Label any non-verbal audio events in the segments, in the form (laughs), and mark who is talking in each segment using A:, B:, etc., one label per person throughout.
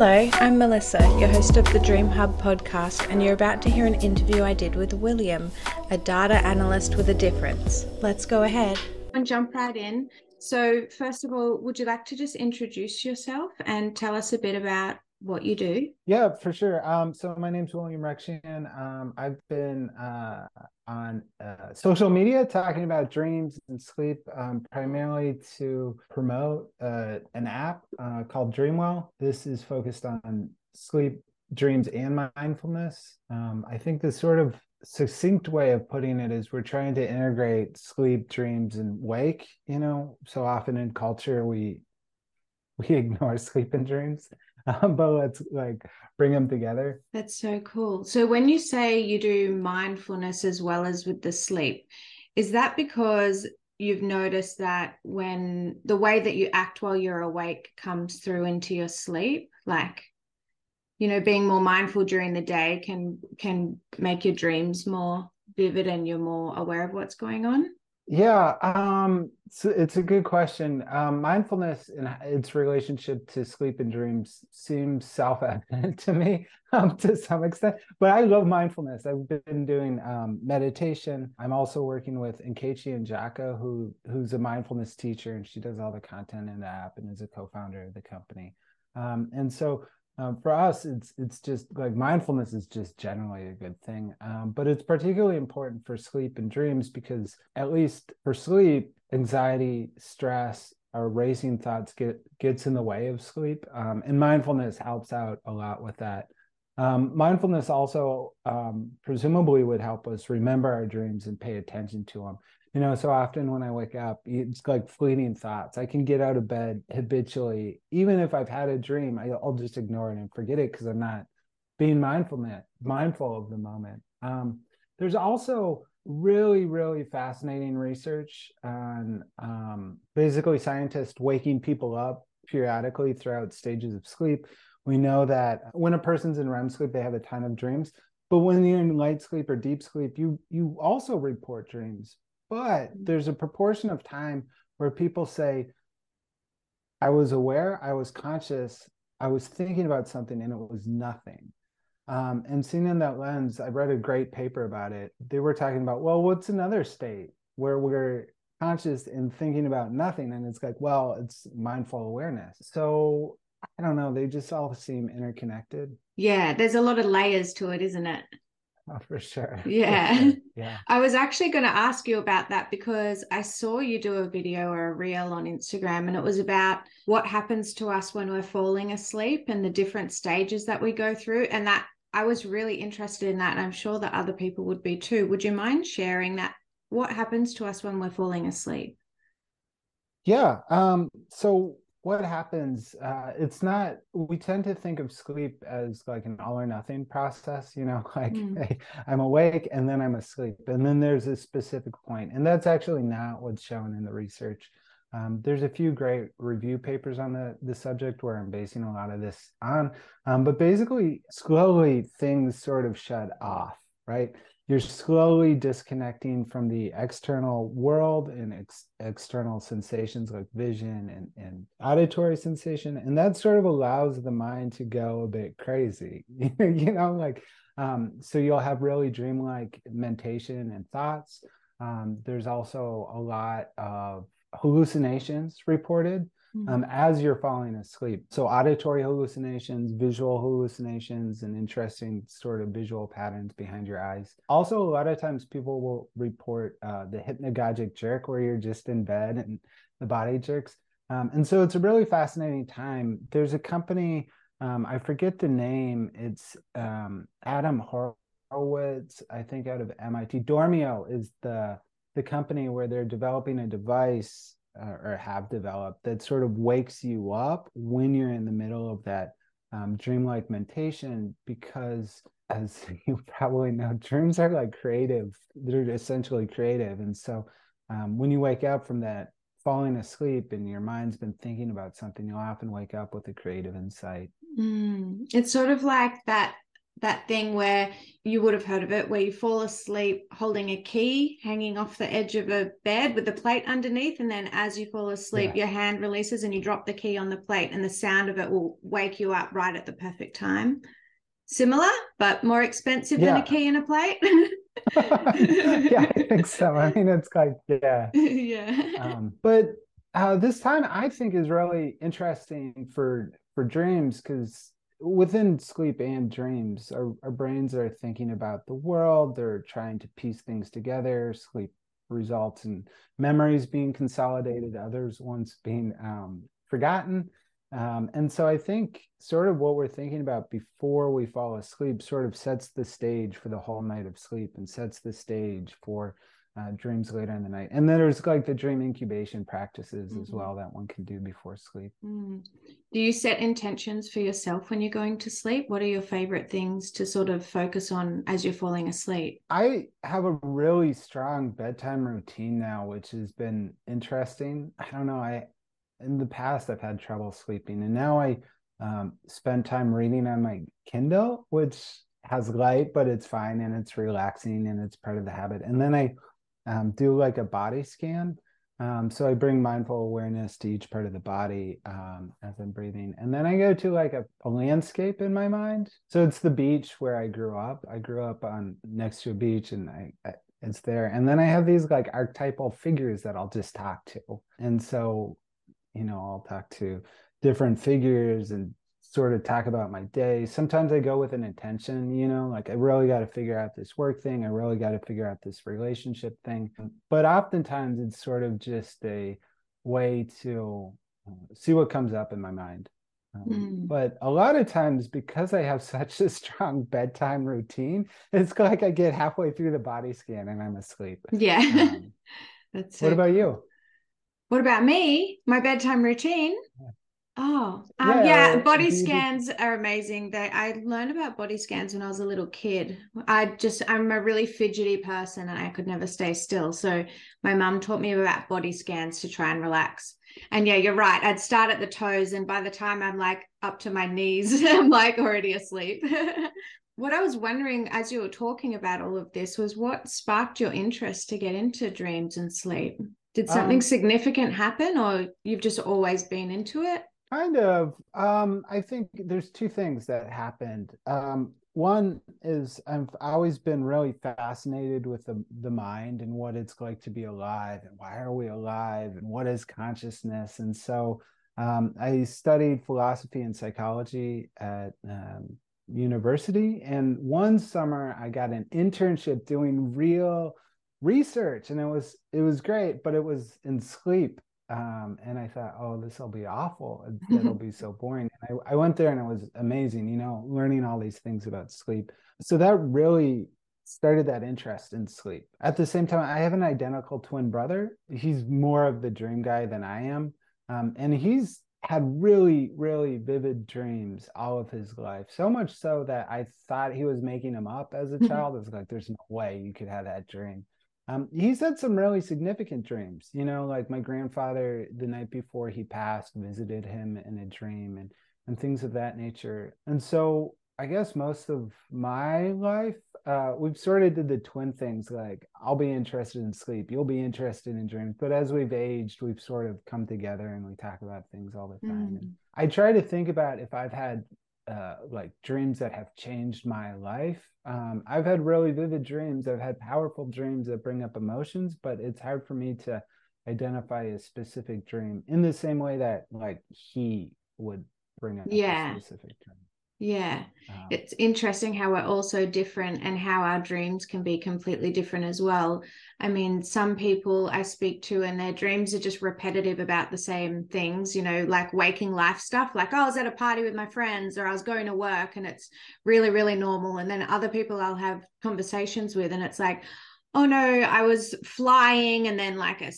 A: Hello, I'm Melissa, your host of the Dream Hub podcast, and you're about to hear an interview I did with William, a data analyst with a difference. Let's go ahead. And jump right in. So, first of all, would you like to just introduce yourself and tell us a bit about what you do?
B: Yeah, for sure. Um, so my name's William Rekshan. Um, I've been uh, on uh, social media talking about dreams and sleep, um, primarily to promote uh, an app uh, called Dreamwell. This is focused on sleep, dreams, and mindfulness. Um, I think the sort of succinct way of putting it is we're trying to integrate sleep, dreams, and wake. You know, so often in culture we we (laughs) ignore sleep and dreams (laughs) Um, but let's like bring them together.
A: That's so cool. So when you say you do mindfulness as well as with the sleep, is that because you've noticed that when the way that you act while you're awake comes through into your sleep, like you know, being more mindful during the day can can make your dreams more vivid and you're more aware of what's going on?
B: Yeah, um, it's, it's a good question. Um, mindfulness and its relationship to sleep and dreams seems self-evident (laughs) to me um, to some extent, but I love mindfulness. I've been doing um, meditation. I'm also working with Nkechi Njaka, who who's a mindfulness teacher, and she does all the content in the app and is a co-founder of the company. Um, and so um, for us it's it's just like mindfulness is just generally a good thing. Um, but it's particularly important for sleep and dreams because at least for sleep anxiety stress or racing thoughts get gets in the way of sleep. Um, and mindfulness helps out a lot with that. Um, mindfulness also um, presumably would help us remember our dreams and pay attention to them you know so often when i wake up it's like fleeting thoughts. I can get out of bed habitually. Even if i've had a dream i'll just ignore it and forget it because i'm not being mindful mindful of the moment. Um, there's also really really fascinating research on um, basically scientists waking people up periodically throughout stages of sleep. We know that when a person's in rem sleep they have a ton of dreams but when you're in light sleep or deep sleep you you also report dreams but there's a proportion of time where people say, I was aware, I was conscious, I was thinking about something, and it was nothing. Um, and seen in that lens, I read a great paper about it. They were talking about, well, what's another state where we're conscious and thinking about nothing? And it's like, well, it's mindful awareness. So I don't know, they just all seem interconnected.
A: Yeah, there's a lot of layers to it, isn't it? (laughs)
B: For sure.
A: Yeah.
B: For sure. (laughs) Yeah.
A: I was actually going to ask you about that because I saw you do a video or a reel on Instagram and it was about what happens to us when we're falling asleep and the different stages that we go through. And that I was really interested in that. And I'm sure that other people would be too. Would you mind sharing that? What happens to us when we're falling asleep?
B: Yeah. Um, so what happens uh, it's not we tend to think of sleep as like an all or nothing process you know (laughs) like mm. hey, i'm awake and then i'm asleep and then there's a specific point and that's actually not what's shown in the research um, there's a few great review papers on the, the subject where i'm basing a lot of this on um, but basically slowly things sort of shut off right you're slowly disconnecting from the external world and ex- external sensations like vision and, and auditory sensation and that sort of allows the mind to go a bit crazy (laughs) you know like um, so you'll have really dreamlike mentation and thoughts. Um, there's also a lot of hallucinations reported mm-hmm. um, as you're falling asleep. So, auditory hallucinations, visual hallucinations, and interesting sort of visual patterns behind your eyes. Also, a lot of times people will report uh, the hypnagogic jerk where you're just in bed and the body jerks. Um, and so, it's a really fascinating time. There's a company, um, I forget the name, it's um, Adam Horowitz, I think out of MIT. Dormio is the the company where they're developing a device or have developed that sort of wakes you up when you're in the middle of that um, dreamlike mentation because as (laughs) you probably know dreams are like creative. They're essentially creative. And so um, when you wake up from that falling asleep and your mind's been thinking about something you'll often wake up with a creative insight.
A: Mm. it's sort of like that that thing where you would have heard of it, where you fall asleep holding a key hanging off the edge of a bed with the plate underneath. And then as you fall asleep, yeah. your hand releases and you drop the key on the plate, and the sound of it will wake you up right at the perfect time. Similar, but more expensive yeah. than a key and a plate. (laughs)
B: yeah, I think so. I mean, it's like, yeah. (laughs)
A: yeah.
B: Um, but uh, this time I think is really interesting for for dreams because within sleep and dreams, our, our brains are thinking about the world. They're trying to piece things together. Sleep results in memories being consolidated, others once being um, forgotten. Um, and so I think sort of what we're thinking about before we fall asleep sort of sets the stage for the whole night of sleep and sets the stage for uh, dreams later in the night. And then there's like the dream incubation practices mm-hmm. as well that one can do before sleep.
A: Mm. Do you set intentions for yourself when you're going to sleep? What are your favorite things to sort of focus on as you're falling asleep?
B: I have a really strong bedtime routine now, which has been interesting. I don't know. I, in the past, I've had trouble sleeping, and now I um, spend time reading on my Kindle, which has light, but it's fine and it's relaxing and it's part of the habit. And then I um, do like a body scan. Um, so I bring mindful awareness to each part of the body um, as I'm breathing. And then I go to like a, a, landscape in my mind. So it's the beach where I grew up. I grew up on next to a beach and I, I it's there. And then I have these like archetypal figures that I'll just talk to. And so, you know, I'll talk to different figures and sort of talk about my day. Sometimes I go with an intention, you know, like I really got to figure out this work thing. I really got to figure out this relationship thing. But oftentimes it's sort of just a way to uh, see what comes up in my mind. Um, mm. But a lot of times, because I have (laughs) such a strong bedtime routine, it's like I get halfway through the body scan and I'm asleep.
A: Yeah. Um, (laughs)
B: That's what about you?
A: What about me? My bedtime routine? Yeah. Oh, um, yeah, yeah body scans are amazing. They I learned about body scans when I was a little kid. I just I'm a really fidgety person and I could never stay still. So my mum taught me about body scans to try and relax. And yeah, you're right. I'd start at the toes and by the time I'm like up to my knees, (laughs) I'm like already asleep. (laughs) what I was wondering as you were talking about all of this was what sparked your interest to get into dreams and sleep? Did something um, significant happen or you've just always been into it?
B: Kind of. Um, I think there's two things that happened. Um, one is I've always been really fascinated with the, the mind and what it's like to be alive and why are we alive and what is consciousness. And so um, I studied philosophy and psychology at um, university. And one summer I got an internship doing real research and it was it was great, but it was in sleep um, and I thought, oh, this will be awful. It'll (laughs) be so boring. And I, I went there and it was amazing, you know, learning all these things about sleep. So that really started that interest in sleep. At the same time, I have an identical twin brother. He's more of the dream guy than I am. Um, and he's had really, really vivid dreams all of his life. So much so that I thought he was making them up as a (laughs) child. It was like, there's no way you could have that dream. Um, he's had some really significant dreams. You know, like my grandfather, the night before he passed, visited him in a dream and and things of that nature. And so I guess most of my life, uh, we've sort of did the twin things. Like I'll be interested in sleep, you'll be interested in dreams. But as we've aged, we've sort of come together and we talk about things all the time. Mm. And I try to think about if I've had uh, like dreams that have changed my life. Um, I've had really vivid dreams. I've had powerful dreams that bring up emotions, but it's hard for me to identify a specific dream in the same way that like he would bring up
A: yeah.
B: a specific dream.
A: Yeah. Um, it's interesting how we're all so different and how our dreams can be completely different as well. I mean, some people I speak to and their dreams are just repetitive about the same things, you know, like waking life stuff, like, oh, I was at a party with my friends or I was going to work and it's really, really normal. And then other people I'll have conversations with and it's like, oh no, I was flying and then like a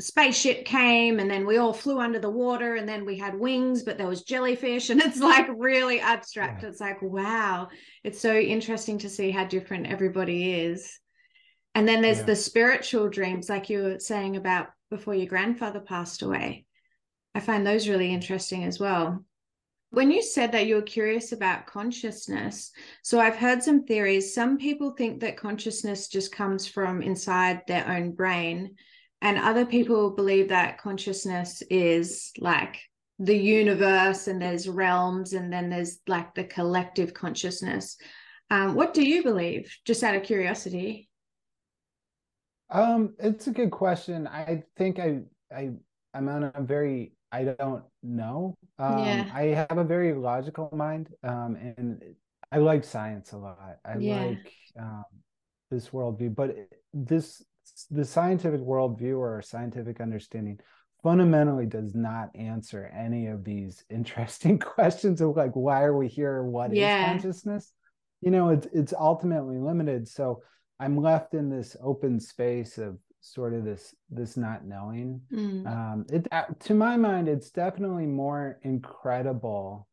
A: spaceship came and then we all flew under the water and then we had wings, but there was jellyfish and (laughs) it's like really abstract. Yeah. It's like, wow, it's so interesting to see how different everybody is. And then there's yeah. the spiritual dreams, like you were saying about before your grandfather passed away. I find those really interesting as well. When you said that you were curious about consciousness, so I've heard some theories. Some people think that consciousness just comes from inside their own brain, and other people believe that consciousness is like the universe and there's realms and then there's like the collective consciousness. Um, what do you believe? Just out of curiosity.
B: Um, it's a good question. I think I I I'm on a very I don't know. Um, yeah. I have a very logical mind, um, and I like science a lot. I yeah. like um, this worldview, but this the scientific worldview or scientific understanding fundamentally does not answer any of these (laughs) interesting questions of like why are we here? What yeah. is consciousness? You know, it's it's ultimately limited. So I'm left in this open space of sort of this this not knowing mm. um it uh, to my mind it's definitely more incredible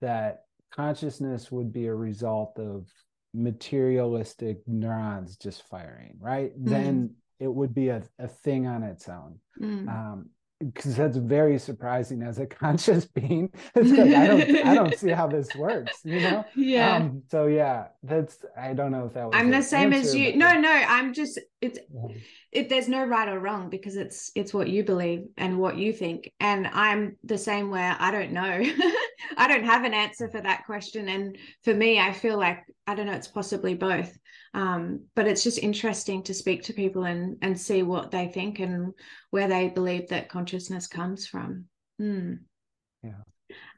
B: that consciousness would be a result of materialistic neurons just firing right mm. then it would be a, a thing on its own mm. um because that's very surprising as a (laughs) conscious being. It's like I don't I don't see how this works, you know? (laughs)
A: Yeah. Um,
B: so yeah, that's I don't know if that was
A: I'm the same answer, as you. No, no, I'm just it's it there's no right or wrong because it's it's what you believe and what you think. And I'm the same where I don't know. (laughs) I don't have an answer for that question. And for me, I feel like I don't know, it's possibly both. Um, but it's just interesting to speak to people and and see what they think and where they believe that consciousness comes from. Mm.
B: Yeah.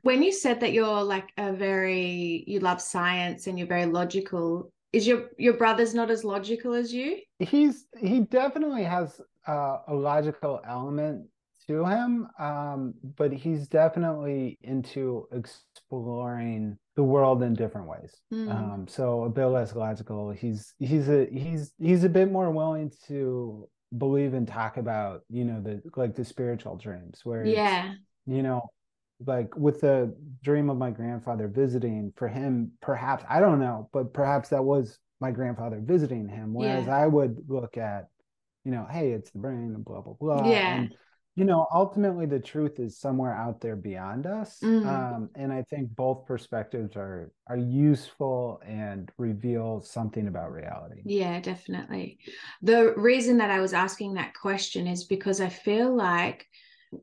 A: When you said that you're like a very you love science and you're very logical, is your your brother's not as logical as you?
B: He's he definitely has uh, a logical element to him, um, but he's definitely into exploring the world in different ways. Mm. Um, so a bit less logical. He's he's a he's he's a bit more willing to believe and talk about you know the like the spiritual dreams where
A: yeah
B: you know like with the dream of my grandfather visiting for him perhaps i don't know but perhaps that was my grandfather visiting him whereas yeah. i would look at you know hey it's the brain and blah blah blah.
A: Yeah.
B: And you know ultimately the truth is somewhere out there beyond us. Mm. um, and i think both perspectives are are useful and reveal something about reality.
A: Yeah definitely. The reason that i was asking that question is because i feel like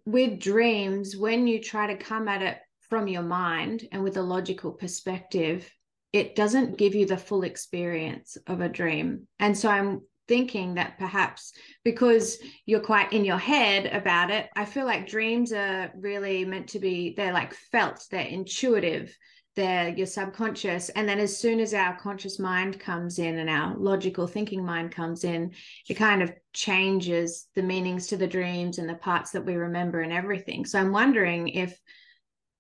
A: with dreams when you try to come at it from your mind and with a logical perspective it doesn't give you the full experience of a dream. And so i'm thinking that perhaps because you're quite in your head about it, I feel like dreams are really meant to be, they're like felt, they're intuitive, they're your subconscious. And then as soon as our conscious mind comes in and our logical thinking mind comes in, it kind of changes the meanings to the dreams and the parts that we remember and everything. So I'm wondering if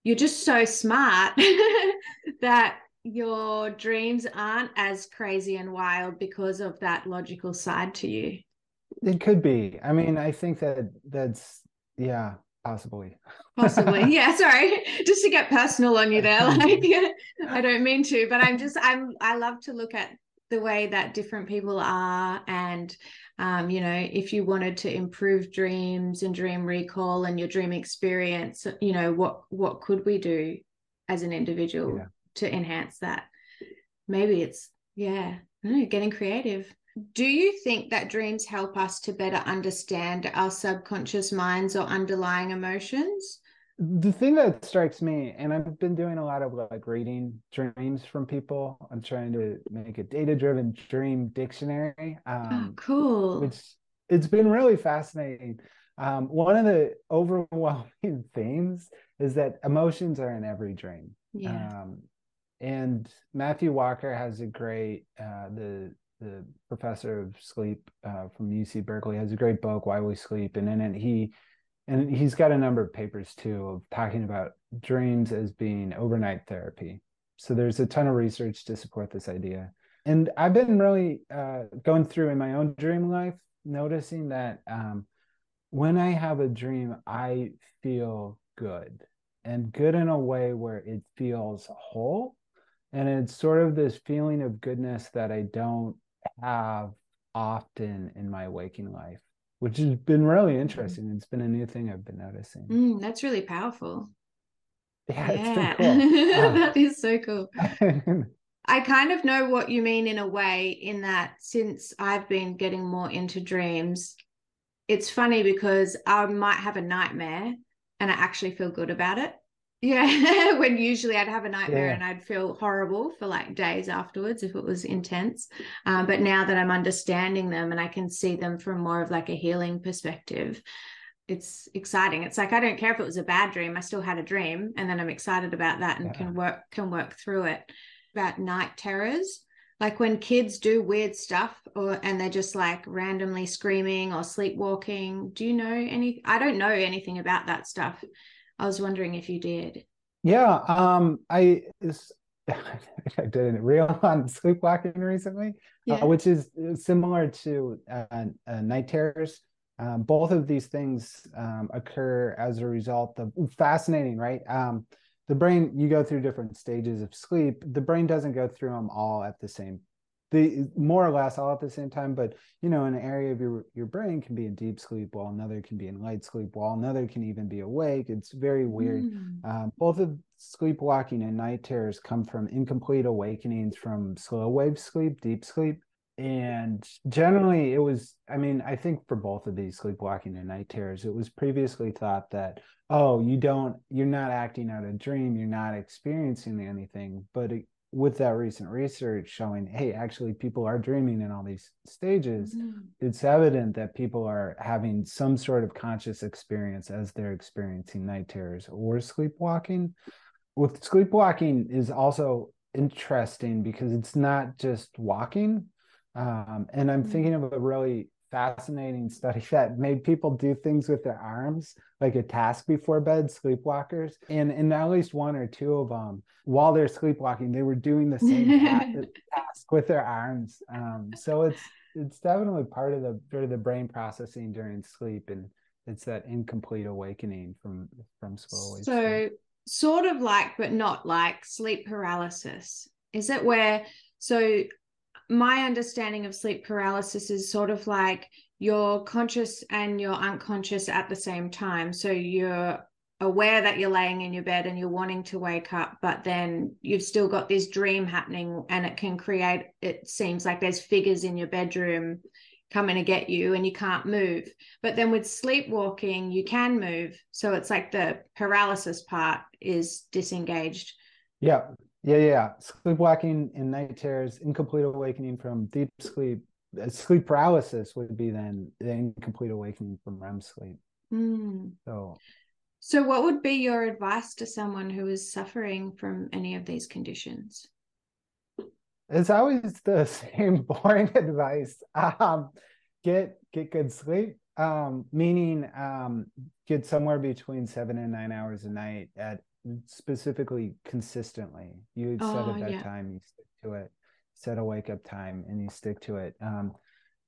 A: you're just so smart (laughs) that your dreams aren't as crazy and wild because of that logical side to you
B: it could be i mean i think that that's yeah possibly.
A: Possibly. (laughs) Yeah sorry. Just to get personal on you there (laughs) like i don't mean to but i'm just i'm i love to look at the way that different people are and um, you know if you wanted to improve dreams and dream recall and your dream experience you know what what could we do as an individual yeah. to enhance that? Maybe it's yeah know, getting creative do you think that dreams help us to better understand our subconscious minds or underlying emotions?
B: The thing that strikes me and i've been doing a lot of like reading dreams from people. I'm trying to make a data driven dream dictionary
A: oh, um, oh, cool.
B: which it's been really fascinating. Um, one of the overwhelming (laughs) themes is that emotions are in every dream.
A: Yeah.
B: Um, and Matthew Walker has a great uh, the the professor of sleep uh, from UC Berkeley has a great book Why We Sleep, and in it he and he's got a number of papers too of talking about dreams as being overnight therapy. So there's a ton of research to support this idea. And I've been really uh, going through in my own dream life, noticing that um, when I have a dream, I feel good and good in a way where it feels whole and it's sort of this feeling of goodness that I don't have often in my waking life, which has been really mm. interesting. It's been a new thing I've been noticing.
A: Mm, that's really powerful.
B: Yeah, yeah. cool.
A: Um, (laughs) that is so cool. (laughs) I kind of know what you mean in a way, in that since I've been getting more into dreams, it's funny because I might have a nightmare and I actually feel good about it. Yeah, (laughs) when usually I'd have a nightmare yeah. and I'd feel horrible for like days afterwards if it was intense. Um, but now that I'm understanding them and I can see them from more of like a healing perspective, it's exciting. It's like I don't care if it was a bad dream, I still had a dream, and then I'm excited about that and yeah. can work can work through it. About night terrors, like when kids do weird stuff or and they're just like randomly screaming or sleepwalking. Do you know any? I don't know anything about that stuff. I was wondering if you did.
B: Yeah, um, I (laughs) I did a reel (laughs) on sleepwalking recently, uh, yeah. uh, which is similar to uh, uh, night terrors. Um, both of these things um, occur as a result of fascinating, right? Um, the brain, you go through different stages of sleep. The brain doesn't go through them all at the same the more or less all at the same time but you know an area of your your brain can be in deep sleep while another can be in light sleep while another can even be awake. It's very weird. Mm. um, both of sleepwalking and night terrors come from incomplete awakenings from slow wave sleep deep sleep. And generally it was i mean i think for both of these sleepwalking and night terrors it was previously thought that oh you don't you're not acting out a dream you're not experiencing anything but it, with that recent research showing, hey, actually, people are dreaming in all these stages, mm-hmm. it's evident that people are having some sort of conscious experience as they're experiencing night terrors or sleepwalking. With sleepwalking is also interesting because it's not just walking. Um, and I'm mm-hmm. thinking of a really fascinating study (laughs) that made people do things with their arms, like a task before bed, sleepwalkers. And in at least one or two of them, while they're sleepwalking, they were doing the same (laughs) task with their arms. Um, so it's it's definitely part of the sort of the brain processing during sleep, and it's that incomplete awakening from from slow.
A: So sleep. sort of like, but not like sleep paralysis. Is it where so my understanding of sleep paralysis is sort of like you're conscious and you're unconscious at the same time. So you're aware that you're laying in your bed and you're wanting to wake up, but then you've still got this dream happening and it can create, it seems like there's figures in your bedroom coming to get you and you can't move. But then with sleepwalking, you can move. So it's like the paralysis part is disengaged.
B: Yeah. Yeah, yeah. Sleepwalking and night terrors, incomplete awakening from deep sleep. Uh, sleep paralysis would be then the incomplete awakening from REM sleep.
A: Mm.
B: So,
A: so what would be your advice to someone who is suffering from any of these conditions?
B: It's always the (laughs) same boring advice. Um, get get good sleep. Um, meaning um, get somewhere between seven and nine hours a night at specifically consistently. You set a bedtime, yeah. you stick to it. Set a wake up time, and you stick to it.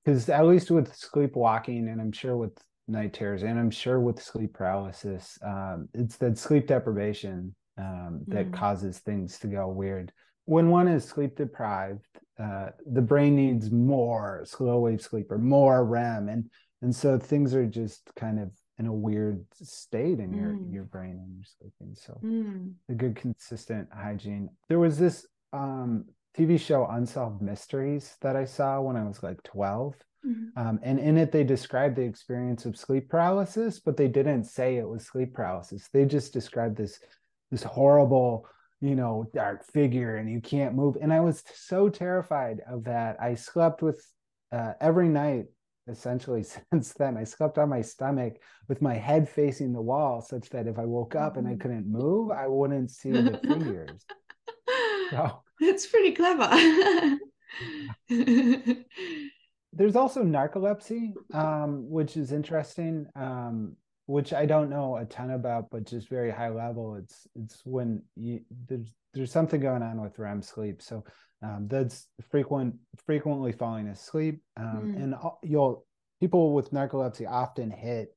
B: Because um, at least with sleepwalking, and I'm sure with night terrors, and I'm sure with sleep paralysis, um, it's that sleep deprivation um, that mm. causes things to go weird. When one is sleep deprived, uh, the brain needs more slow wave sleep or more REM, and and so things are just kind of in a weird state in your mm. your brain when you're sleeping. So
A: mm.
B: a good consistent hygiene. There was this um, TV show Unsolved Mysteries that I saw when I was like 12. Mm-hmm. Um, and in it, they described the experience of sleep paralysis, but they didn't say it was sleep paralysis. They just described this this horrible, you know, dark figure, and you can't move. And I was so terrified of that. I slept with uh, every night essentially (laughs) since then. I slept on my stomach with my head facing the wall, such that if I woke up and I mm. couldn't move, I wouldn't see the figures. (laughs)
A: So it's pretty clever. (laughs)
B: There's also narcolepsy, um, which is interesting, um, which I don't know a ton about, but just very high level. It's it's when you there's there's something going on with REM sleep. So um, that's frequent frequently falling asleep um, mm. and you'll people with narcolepsy often hit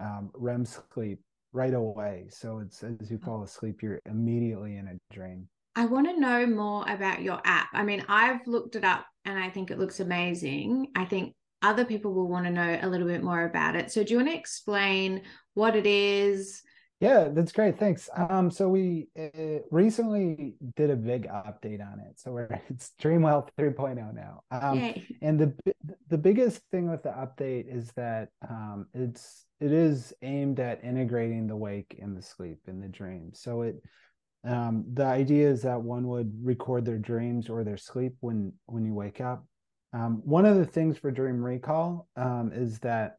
B: um, REM sleep right away. So it's as you fall asleep, you're immediately in a dream.
A: I want to know more about your app. I mean, I've looked it up and I think it looks amazing. I think other people will want to know a little bit more about it. So, do you want to explain what it is,
B: Yeah, that's great. Thanks. Um, so we uh, recently did a big update on it. So we're (laughs) it's Dreamwell 3.0 now. Um,
A: Yay.
B: and the the biggest thing with the update is that um, it's it is aimed at integrating the wake and the sleep and the dream. So it um, the idea is that one would record their dreams or their sleep when when you wake up. Um, one of the things for dream recall um, is that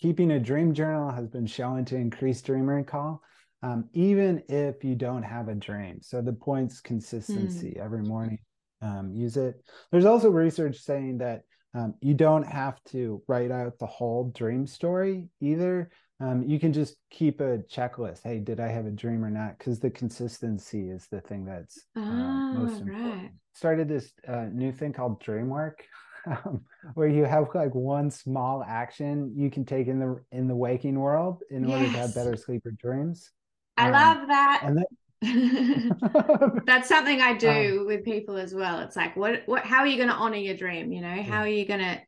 B: keeping a dream journal has been shown to increase dream recall, um, even if you don't have a dream. So the point's consistency mm. every morning. Um, use it. There's also research saying that um, you don't have to write out the whole dream story either. Um, you can just keep a checklist. Hey, did I have a dream or not? Because the consistency is the thing that's uh, most important. Right. Started this uh, new thing called Dream Work, um, where you have like one small action you can take in the in the waking world in yes. order to have better sleep or dreams.
A: I um, love that. And then (laughs) that's something I (laughs) do um, with people as well. It's like, what, what, how are you going to honor your dream? You know, how yeah. are you going to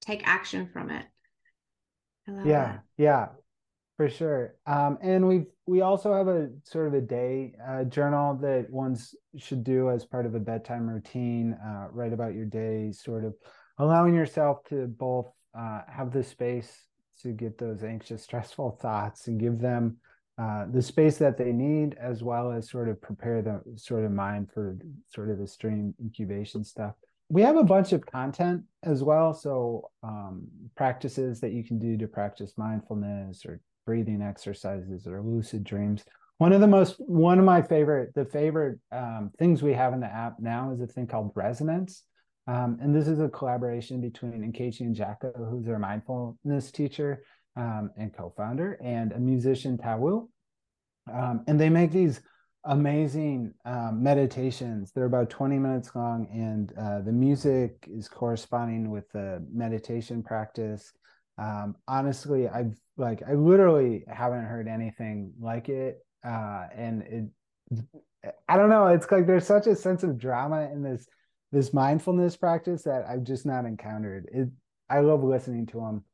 A: take action from it?
B: yeah, that. yeah, for sure. Um, and we we also have a sort of a day uh, journal that ones should do as part of a bedtime routine. Uh, write about your day, sort of allowing yourself to both uh, have the space to get those anxious, (laughs) stressful thoughts and give them uh, the space that they need, as well as sort of prepare the sort of mind for sort of the dream incubation stuff. We have a bunch of content as well. So, um, practices that you can do to practice mindfulness or breathing exercises or lucid dreams. One of the most, one of my favorite, the favorite um, things we have in the app now is a thing called Resonance. Um, and this is a collaboration between Nkechi Njaka, who's our mindfulness teacher um, and co-founder, and a musician, Tawu. Um, and they make these amazing um, meditations. They're about 20 minutes long, and uh, the music is corresponding with the meditation practice. Um, honestly, I've like I literally haven't heard anything like it, uh, and it. I don't know. It's like there's such a sense of drama in this this mindfulness practice that I've just not encountered. It I love listening to them.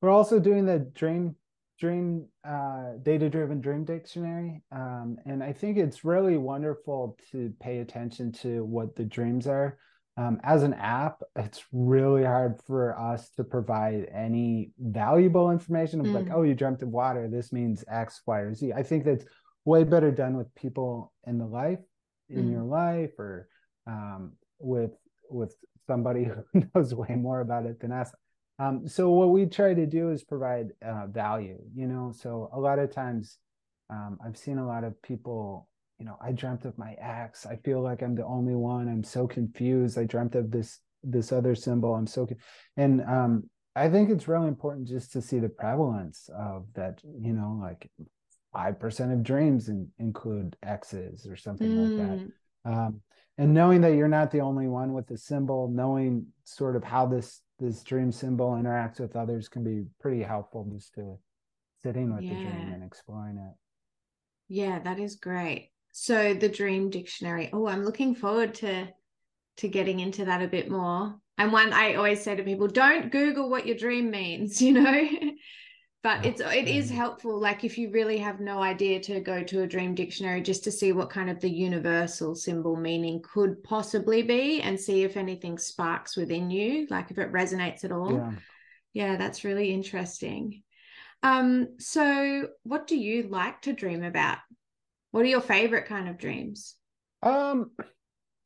B: We're also doing the dream dream uh, data driven dream dictionary, um, and I think it's really wonderful to pay attention to what the dreams are. Um, as an app, it's really hard for us to provide any valuable information of mm. like, oh, you dreamt of water. This means X, Y, or Z. I think that's way better done with people in the life, in mm. your life, or um, with with somebody (laughs) who knows way more about it than us. Um, so what we try to do is provide uh, value, you know. So a lot of times, um, I've seen a lot of people, you know, I dreamt of my ex. I feel like I'm the only one. I'm so confused. I dreamt of this this other symbol. I'm so, and um, I think it's really important just to see the prevalence of that. You know, like five percent of dreams in, include exes or something mm. like that. Mm. Um, and knowing that you're not the only one with the symbol knowing sort of how this this dream symbol interacts with others can be pretty helpful just to sitting with yeah. the dream and exploring it
A: yeah that is great so the dream dictionary. Oh i'm looking forward to to getting into that a bit more. And one i always say to people don't google what your dream means (laughs) you know? But it's it is helpful like if you really have no idea to go to a dream dictionary just to see what kind of the universal symbol meaning could possibly be and see if anything sparks within you like if it resonates at all. Yeah, yeah that's really interesting. Um so what do you like to dream about what are your favorite kind of dreams
B: um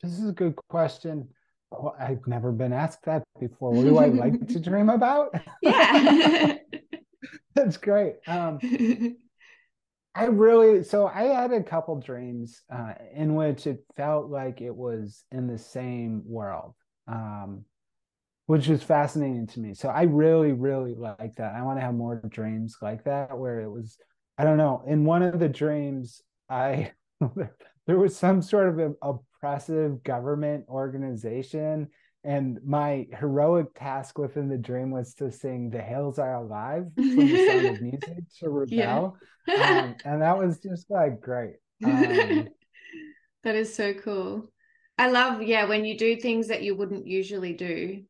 B: this is a good question oh, I've never been asked that before. What do I like to (laughs) dream about?
A: Yeah. (laughs)
B: That's great. Um, (laughs) I really so I had a couple dreams uh, in which it felt like it was in the same world, um, which was fascinating to me. So I really, really like that. I want to have more dreams like that where it was. I don't know. In one of the dreams, I (laughs) there was some sort of oppressive government organization and my heroic task within the dream was to sing "The Hills Are Alive" from the Sound of Music (laughs) to rebel, yeah. um, and that was just like great. Um, (laughs)
A: that is so cool. I love, yeah, when you do things that you wouldn't usually do,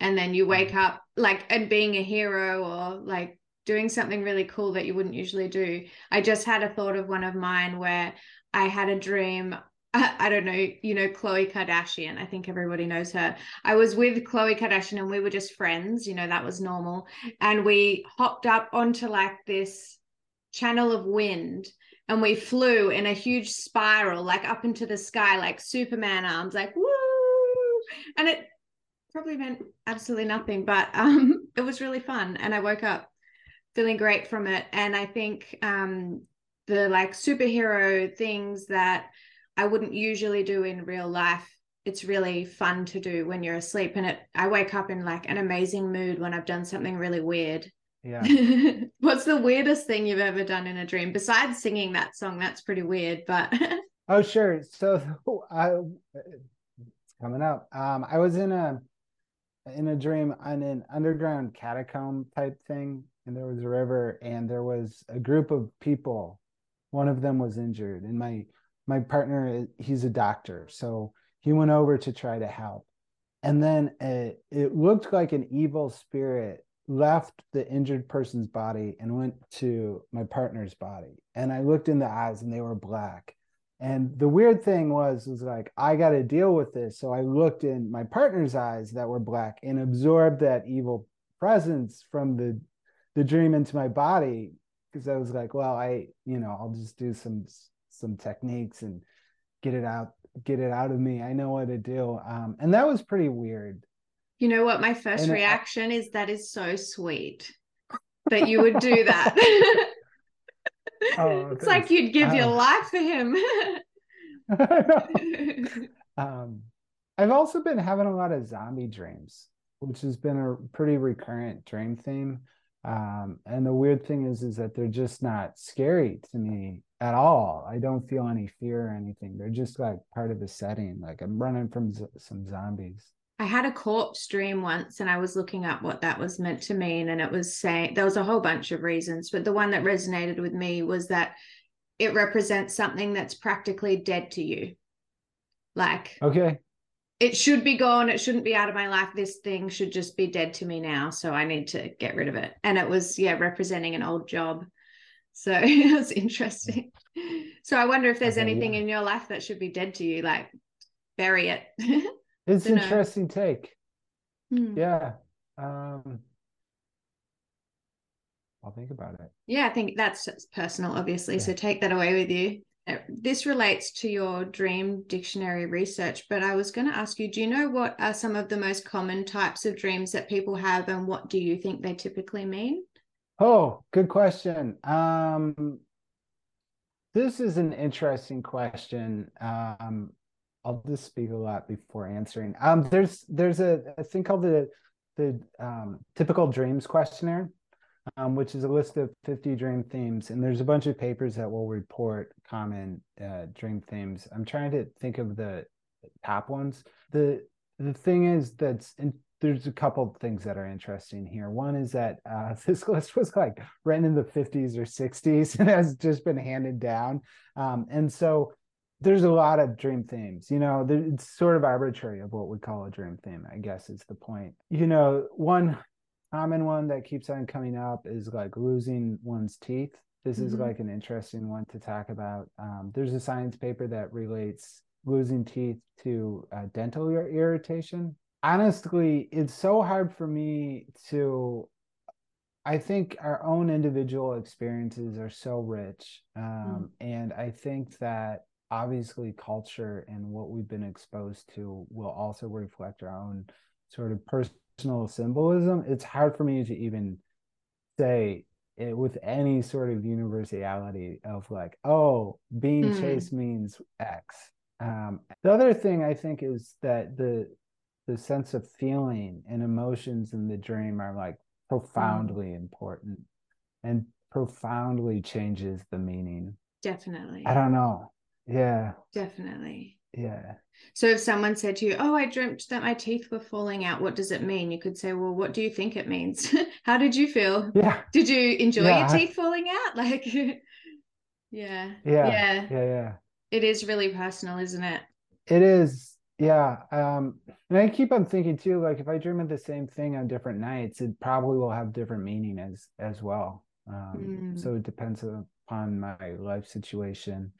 A: and then you wake mm. up like and being a hero or like doing something really cool that you wouldn't usually do. I just had a thought of one of mine where I had a dream. (laughs) I, don't know, you know, Khloe Kardashian. I think everybody knows her. I was with Khloe Kardashian and we were just friends, you know, that was normal. And we hopped up onto like this channel of wind and we flew in a huge spiral, like up into the sky, like Superman arms, like woo. And it probably meant absolutely nothing, but (laughs) um, it was really fun. And I woke up feeling great from it. And I think um, the like superhero things that I wouldn't usually do in real life, it's really fun to do when you're asleep. And it, I wake up in like an amazing mood when I've done something really weird.
B: Yeah. (laughs)
A: What's the weirdest thing you've ever done in a dream besides singing that song? That's pretty weird, but. (laughs)
B: oh, sure. So (laughs) I, it's coming up. Um, I was in a, in a dream on an underground catacomb type thing and there was a river and there was a group of people. One of them was injured and my my partner eh, he's a doctor so he went over to try to help. And then it, it looked like an evil spirit left the injured person's body and went to my partner's body. And i looked in the eyes and they were black. And the weird thing was was like i got to deal with this. So i looked in my partner's eyes that were black and absorbed that evil presence from the the dream into my body because I was like, well, I, you know, I'll just do some some techniques and get it out, get it out of me. I know what to do. Um, and that was pretty weird.
A: You know what? My first and reaction I, is that is so sweet that you would do that. (laughs) (laughs) oh, it's like you'd give your life for him. (laughs)
B: um, I've also been having a lot of zombie dreams, which has been a pretty recurrent dream theme. Um, and the weird thing is, is that they're just not scary to me at all. I don't feel any fear or anything. They're just like part of the setting. Like I'm running from z- some zombies.
A: I had a corpse dream once and I was looking up what that was meant to mean. And it was saying there was a whole bunch of reasons, but the one that resonated with me was that it represents something that's practically dead to you. Like,
B: okay,
A: it should be gone. It shouldn't be out of my life. This thing should just be dead to me now. So I need to get rid of it. And it was, yeah, representing an old job. So (laughs) it was interesting. So I wonder if there's okay, anything yeah. in your life that should be dead to you, like bury it. (laughs)
B: it's an interesting know. take. Hmm. Yeah. Um I'll think about it.
A: Yeah, I think that's personal, obviously. Yeah. So take that away with you. Uh, this relates to your dream dictionary research, but I was going to ask you do you know what are some of the most common types of dreams that people have, and what do you think they typically mean?
B: Oh, good question. Um, this is an interesting question. Um, I'll just speak a lot before answering. Um, there's there's a, a thing called the the um, typical dreams questionnaire um, which is a list of 50 dream themes. And there's a bunch of papers that will report common uh, dream themes. I'm trying to think of the top ones. The the thing is that's in, there's a couple of things that are interesting here. One is that uh, (laughs) this list was like written in the 50s or 60s (laughs) and has just been handed down. Um, and so there's a lot of dream themes. You know, it's sort of arbitrary of what we call a dream theme, I guess is the point. You know, one common one that keeps on coming up is like losing one's teeth. This mm-hmm. is like an interesting one to talk about. Um, there's a science paper that relates losing teeth to uh, dental irritation. Honestly, it's so hard for me to. I think our own individual experiences are so rich. Um, mm. And I think that obviously culture and what we've been exposed to will also reflect our own sort of personal personal symbolism, it's hard for me to even say it with any sort of universality of like, oh, being mm. chased means X. Um, the other thing I think is that the the sense of feeling and emotions in the dream are like profoundly mm. important and profoundly changes the meaning.
A: Definitely.
B: I don't know. Yeah.
A: Definitely.
B: Yeah.
A: So if someone said to you, "Oh, I dreamt that my teeth were falling out," what does it mean? You could say, "Well, what do you think it means? (laughs) How did you feel?
B: Yeah.
A: Did you enjoy yeah. your teeth falling out? (laughs) Like, yeah.
B: Yeah. Yeah. Yeah. Yeah.
A: It is really personal, isn't it?
B: It is. yeah um and i keep on thinking too like if i dream of the same thing on different nights it probably will have different meaning as as well um mm. so it depends upon my life situation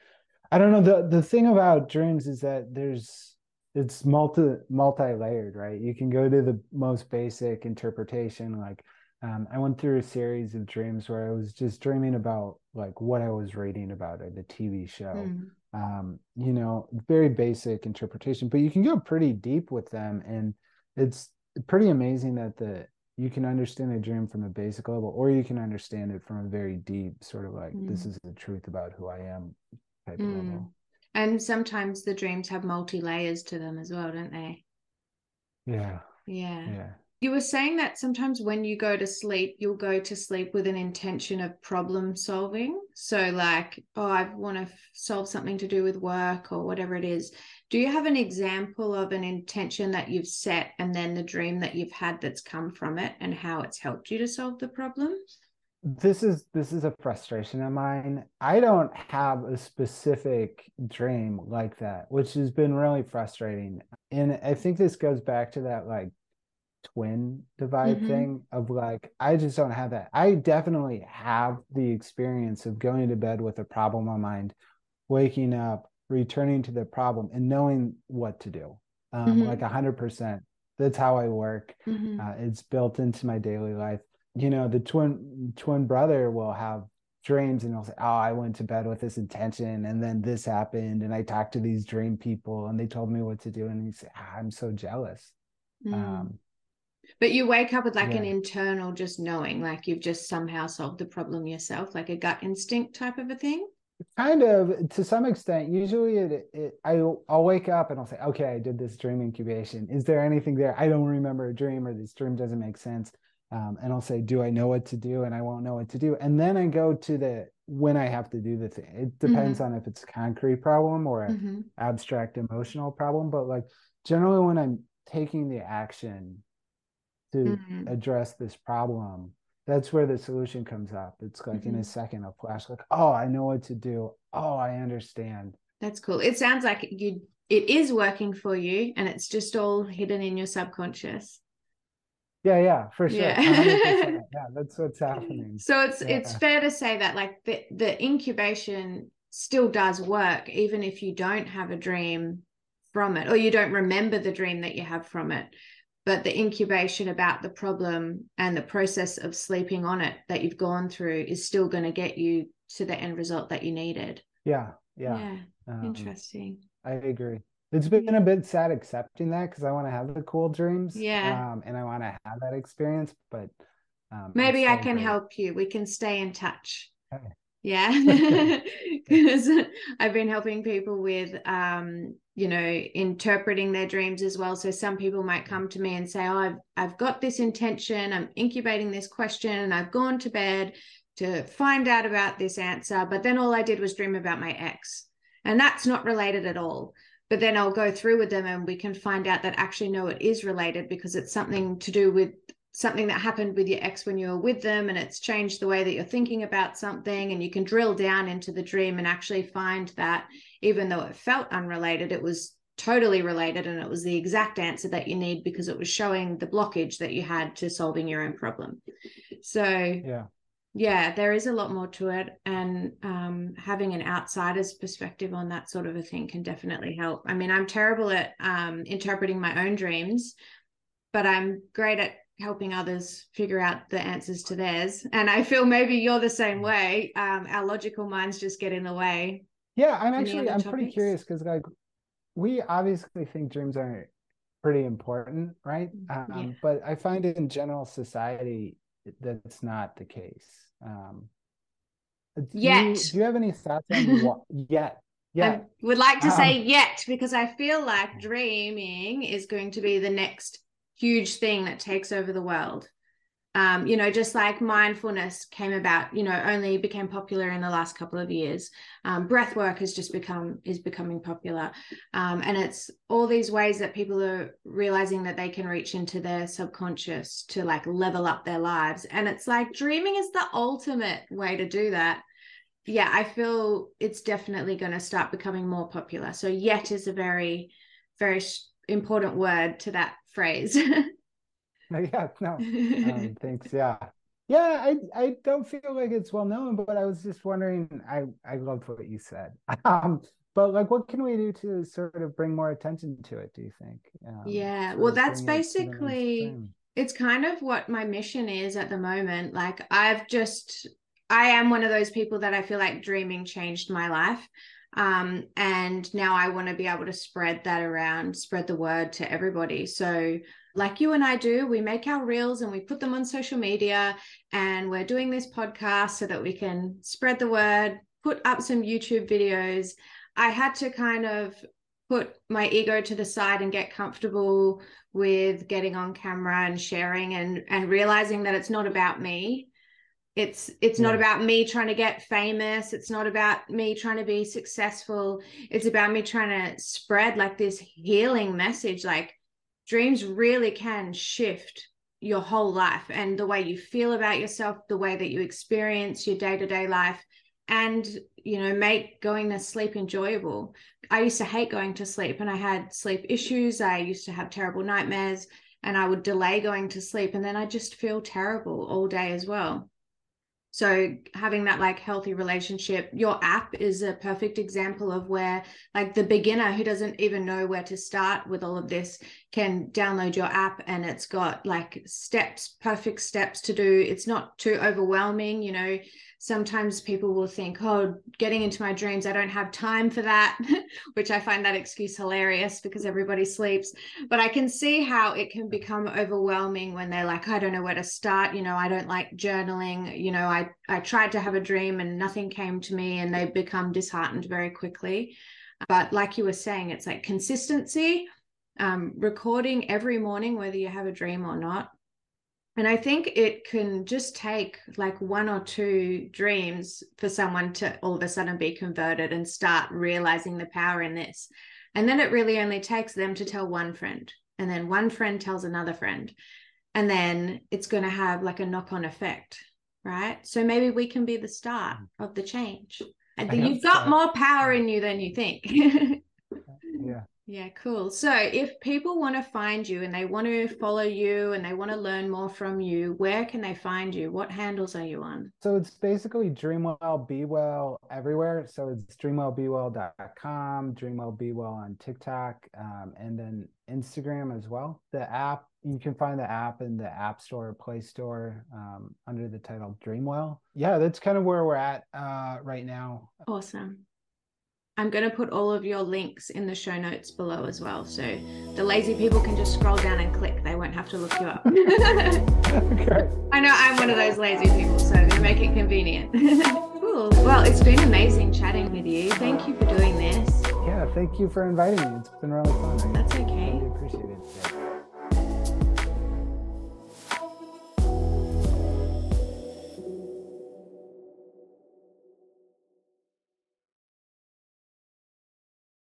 B: i don't know the the thing about dreams is that there's it's multi multi-layered right you can go to the most basic interpretation like um, I went through a series of dreams where I was just dreaming about like what I was reading about or the TV show. Mm um, you know, very basic interpretation, but you can go pretty deep with them. And it's pretty amazing that the you can understand a dream from a basic level, or you can understand it from a very deep sort of like mm. this is the truth about who I am type mm. level.
A: And sometimes the dreams have multi layers to them as well, don't they?
B: Yeah.
A: Yeah.
B: Yeah.
A: You were saying that sometimes when you go to sleep, you'll go to sleep with an intention of problem solving. So, like, oh, I want to solve something to do with work or whatever it is. Do you have an example of an intention that you've set and then the dream that you've had that's come from it and how it's helped you to solve the problem?
B: This is this is a frustration of mine. I don't have a specific dream like that, which has been really frustrating. And I think this goes back to that like twin divide mm-hmm. thing of like i just don't have that i definitely have the experience of going to bed with a problem on mind waking up returning to the problem and knowing what to do um, mm-hmm. like 100% that's how i work mm-hmm. uh, it's built into my daily life you know the twin twin brother will have dreams and he'll say oh i went to bed with this intention and then this happened and i talked to these dream people and they told me what to do and he said ah, i'm so jealous mm. um,
A: but you wake up with like yeah. an internal just knowing, like you've just somehow solved the problem yourself, like a gut instinct type of a thing.
B: Kind of to some extent. Usually, it, it I I'll wake up and I'll say, okay, I did this dream incubation. Is there anything there? I don't remember a dream, or this dream doesn't make sense. Um, and I'll say, do I know what to do? And I won't know what to do. And then I go to the when I have to do the thing. It depends mm-hmm. on if it's a concrete problem or an mm-hmm. abstract emotional problem. But like generally, when I'm taking the action to mm-hmm. address this problem that's where the solution comes up it's like in a mm-hmm. second a flash like oh i know what to do oh i understand
A: that's cool it sounds like you it is working for you and it's just all hidden in your subconscious
B: yeah yeah for sure yeah, (laughs) yeah that's what's happening.
A: So it's yeah. it's fair to say that like the, the incubation still does work even if you don't have a dream from it or you don't remember the dream that you have from it. But the incubation about the problem and the process of sleeping on it that you've gone through is still going to get you to the end result that you needed.
B: Yeah yeah,
A: yeah. Um, interesting.
B: I agree it's been a bit sad accepting that because i want to have the cool dreams
A: yeah.
B: um, and i want to have that experience but
A: um, maybe i can great. help you. We can stay in touch. Okay. yeah. (laughs) Because (laughs) (laughs) i've been helping people with um you know interpreting their dreams as well. So some people might come to me and say oh i've i've got this intention. I'm incubating this question and i've gone to bed to find out about this answer but then all i did was dream about my ex. And that's not related at all but then i'll go through with them and we can find out that actually no it is related because it's something to do with something that happened with your ex when you were with them and it's changed the way that you're thinking about something and you can drill down into the dream and actually find that even though it felt unrelated it was totally related and it was the exact answer that you need because it was showing the blockage that you had to solving your own problem. So
B: yeah
A: yeah there is a lot more to it and um, having an outsider's perspective on that sort of a thing can definitely help i mean i'm terrible at um, interpreting my own dreams but i'm great at helping others figure out the answers to theirs. And I feel maybe you're the same way. Um, our logical minds just get in the way.
B: Yeah, I'm actually I'm topics. pretty curious because like we obviously think dreams are pretty important, right? Mm, um, yeah. But I find in general society that's not the case. Um,
A: do yet.
B: You, do you have any thoughts on (laughs) what yet? Yeah.
A: I would like to say um, yet because I feel like dreaming is going to be the next huge thing that takes over the world. Um, you know, just like mindfulness came about, you know, only became popular in the last couple of years. Um, breath work has just become is becoming popular, um, and it's all these ways that people are realizing that they can reach into their subconscious to like level up their lives. And it's like dreaming is the ultimate way to do that. Yeah, I feel it's definitely going to start becoming more popular. So, yet is a very very important word to that phrase. (laughs) (laughs)
B: yeah, no. Um, (laughs) thanks. Yeah. Yeah, I I don't feel like it's well known, but I was just wondering. I I loved what you said. (laughs) Um, but like, what can we do to sort of bring more attention to it? Do you think?
A: Um, yeah, well, that's basically it's kind of what my mission is at the moment. Like, I've just I am one of those people that I feel like dreaming changed my life. Um, and now I want to be able to spread that around, spread the word to everybody. So, like you and I do, we make our reels and we put them on social media, and we're doing this podcast so that we can spread the word, put up some YouTube videos. I had to kind of put my ego to the side and get comfortable with getting on camera and sharing and and realizing that it's not about me it's it's yeah. not about me trying to get famous. It's not about me trying to be successful. It's about me trying to spread like this healing message. Like dreams really can shift your whole life and the way you feel about yourself the way that you experience your day-to-day life and you know make going to sleep enjoyable. I used to hate going to sleep and i had sleep issues. I used to have terrible nightmares and i would delay going to sleep and then i just feel terrible all day as well so having that like healthy relationship your app is a perfect example of where like the beginner who doesn't even know where to start with all of this can download your app and it's got like steps perfect steps to do. It's not too overwhelming you know sometimes people will think, oh, getting into my dreams, I don't have time for that, (laughs) which I find that excuse hilarious because everybody sleeps. But I can see how it can become overwhelming when they're like, I don't know where to start. You know, I don't like journaling. You know, I, I tried to have a dream and nothing came to me, and they become disheartened very quickly. But like you were saying, it's like consistency. Um, recording every morning, whether you have a dream or not, and I think it can just take like one or two dreams for someone to all of a sudden be converted and start realizing the power in this. And then it really only takes them to tell one friend, and then one friend tells another friend. And then it's going to have like a knock on effect, right? So maybe we can be the start mm. of the change. And you've got more power in you than you think. (laughs) yeah. Cool. So if people want to find you and they want to follow you and they want to learn more from you, where can they find you? What handles are you on?
B: So it's basically Dreamwell Be Well everywhere. So it's dreamwellbewell.com, Dreamwell Be Well on TikTok, um, and then Instagram as well. The app, you can find the app in the App Store, Play Store um, under the title Dreamwell. Yeah, that's kind of where we're at uh, right now.
A: Awesome. I'm going to put all of your links in the show notes below as well. So the lazy people can just scroll down and click. They won't have to look you up. (laughs) (laughs) okay. I know I'm one of those lazy people, so they make it convenient. (laughs) cool. Well, it's been amazing chatting with you. Thank you for doing this.
B: Yeah, thank you for inviting me. It's been really fun.
A: That's okay.